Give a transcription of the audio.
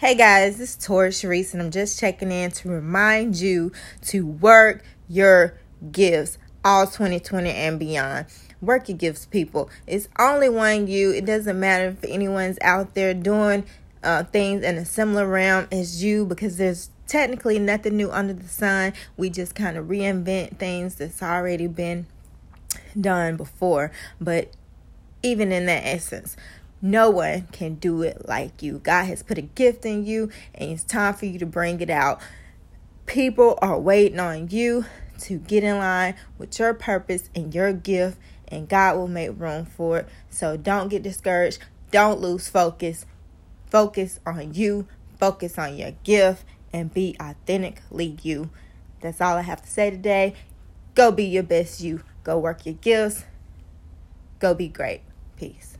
Hey guys, this is Tori Sharice, and I'm just checking in to remind you to work your gifts all 2020 and beyond. Work your gifts, people. It's only one you. It doesn't matter if anyone's out there doing uh, things in a similar realm as you because there's technically nothing new under the sun. We just kind of reinvent things that's already been done before. But even in that essence, no one can do it like you. God has put a gift in you, and it's time for you to bring it out. People are waiting on you to get in line with your purpose and your gift, and God will make room for it. So don't get discouraged. Don't lose focus. Focus on you, focus on your gift, and be authentically you. That's all I have to say today. Go be your best you. Go work your gifts. Go be great. Peace.